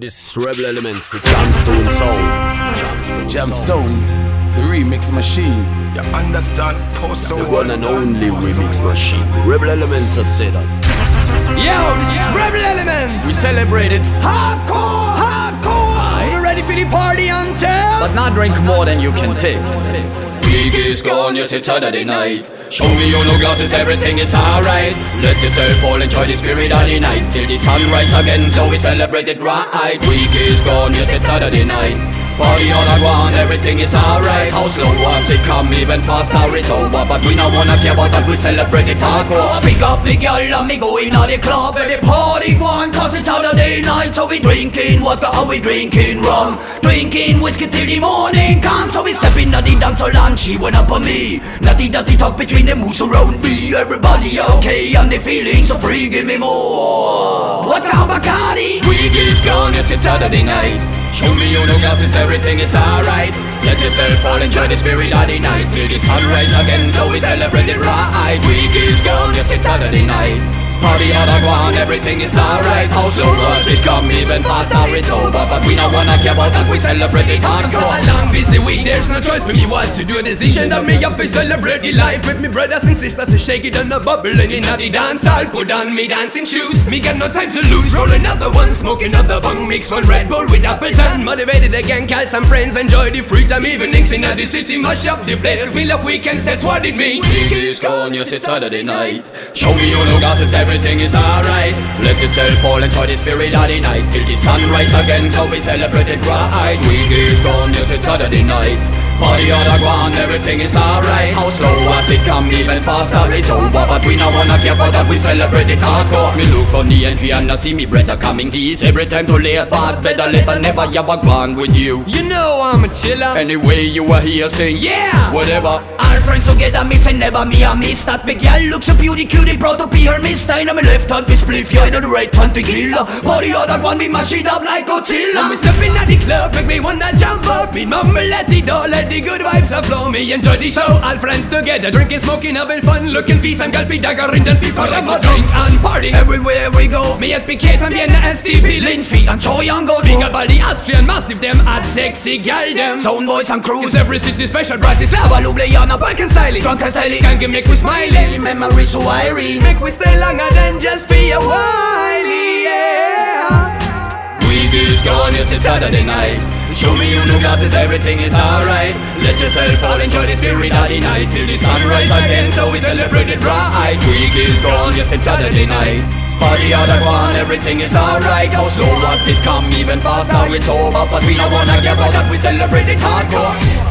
This is Rebel Elementz for Jamstone Sound. Jamstone, Jamstone, the remix machine. You understand? Post The one and only remix machine. Rebel Elementz has said that. Yo, this is Rebel Elementz. We celebrated. Hardcore, hardcore. We ready for the party until. But not drink more than you can take. Week is gone, yes, it's Saturday night. Show me your no glasses, everything is alright. Let yourself fall, enjoy the spirit of the night. Till the sunrise again, so we celebrate it right. Week is gone, yes, it's Saturday night. Party on and one, everything is alright. How slow was it come, even faster it's over. But we not wanna care about that, we celebrate it hardcore. Pick up the girl and me going out the club. And the party one, cause it's Saturday night. So we drinking vodka, and we drinking rum. Drinking whiskey till the morning comes. So we stepping in the dance hall and she went up on me. Natty dirty talk between them who's around me. Everybody okay, and the feeling so free, give me more. What kind Bacardi? Week is gone, it's Saturday night. Show me you no glasses, everything is alright. Let yourself fall, enjoy the spirit of the night. Till the sunrise again, so we celebrate it right. Week is gone, yes, it's Saturday night. Party on the ground, everything is alright. How slow was it come, even faster it's over. But we don't wanna care about that, we celebrate it hardcore. A long busy week, there's no choice for me what to do. A decision that me up to celebrate the life with me brothers and sisters to shake it on the bubbling in the dance. I'll put on me dancing shoes. Me got no time to lose. Roll another one, smoke another bong, mix one Red Bull with Appleton. Motivated again, call some friends, enjoy the free time evenings in the city, mash up the place. 'Cause me love weekends, that's what it means. Week is gone, yes, it's Saturday night. Show me you no glasses, everything is alright. Let the yourself fall, enjoy the spirit of the night. Till the sunrise again, so we celebrate it right. Week is gone, yes, it's Saturday night. Party on the ground, everything is alright. How slow was it come, even faster it's over. But we not wanna care about that, we celebrate it hardcore. Me look on the entry and I see me brother coming these. Every time to late, but better late than never, yeah, but gone with you. You know I'm a chiller. Anyway, you were here saying, Yeah. whatever. All friends together, me say never me a miss that big girl looks so beauty, cutie, proud to be her miss. I know me left hand, me spliff, yeah, I know the right hand to kill her. Body on that one, me mash it up like Godzilla. Me stepping at the club, make me wanna jump up. Me mama let the door, let the good vibes a flow. Me enjoy the show, all friends together, drinking, smoking, having fun, looking peace and golfy, dagger in the I'm a drink and party everywhere we go. Me at Piquet and Vienna, STP, Lindsay and Choi and go. Big up all the Austrian massive, them at sexy girl, them. Sound boys and crews, every city special, Bratislava, Ljubljana, Balkan style, drunk and stylish, Can't give make we smiling, memories so airy, make we stay longer than just be a while, yeah. Is gone, yes, Saturday night. Show me you new glasses, everything is alright. Let yourself fall, enjoy the spirit of the night. Till the sunrise again, so we celebrate it right. Week is gone, yes, it's Saturday night. Party out of one, everything is alright. How slow was it come, even faster it's over. But we don't wanna care about that, we celebrate it hardcore.